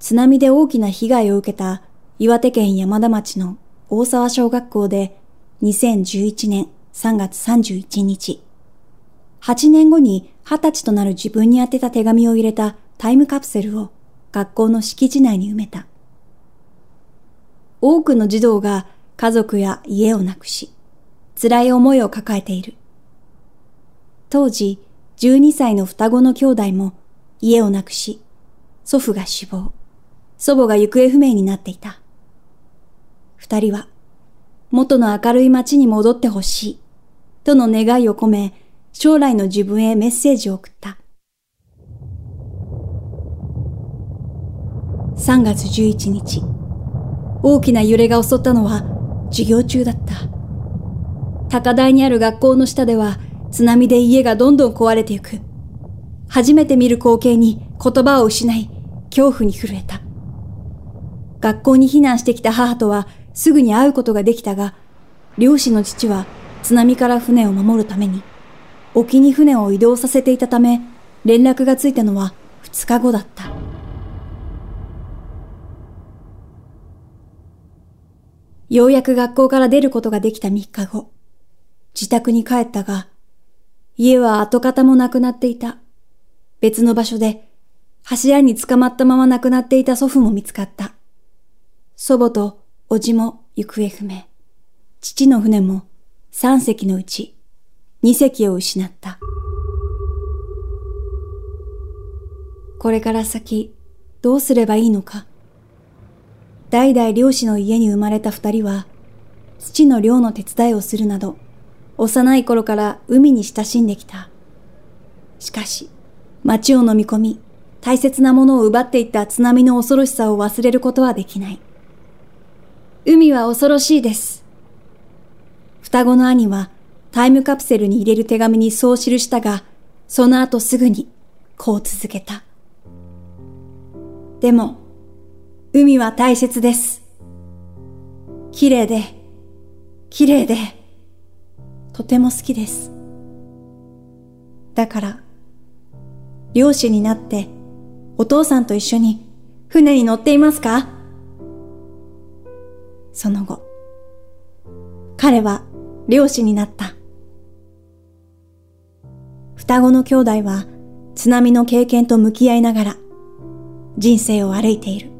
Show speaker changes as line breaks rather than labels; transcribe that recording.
津波で大きな被害を受けた岩手県山田町の大沢小学校で2011年3月31日、8年後に20歳となる自分に宛てた手紙を入れたタイムカプセルを学校の敷地内に埋めた。多くの児童が家族や家をなくし、辛い思いを抱えている。当時、12歳の双子の兄弟も家をなくし、祖父が死亡、祖母が行方不明になっていた。二人は、元の明るい街に戻ってほしい、との願いを込め、将来の自分へメッセージを送った。3月11日、大きな揺れが襲ったのは授業中だった。高台にある学校の下では津波で家がどんどん壊れていく。初めて見る光景に言葉を失い、恐怖に震えた。学校に避難してきた母とはすぐに会うことができたが、漁師の父は津波から船を守るために、沖に船を移動させていたため、連絡がついたのは2日後だった。ようやく学校から出ることができた3日後、自宅に帰ったが、家は跡形もなくなっていた。別の場所で柱に捕まったまま亡くなっていた祖父も見つかった。祖母と叔父も行方不明。父の船も3隻のうち2隻を失った。これから先どうすればいいのか。代々漁師の家に生まれた二人は、父の漁の手伝いをするなど、幼い頃から海に親しんできた。しかし、町を飲み込み、大切なものを奪っていった津波の恐ろしさを忘れることはできない。海は恐ろしいです。双子の兄はタイムカプセルに入れる手紙にそう記したが、その後すぐにこう続けた。でも、海は大切です。綺麗で、綺麗で、とても好きです。だから、漁師になってお父さんと一緒に船に乗っていますか？その後、彼は漁師になった。双子の兄弟は津波の経験と向き合いながら人生を歩いている。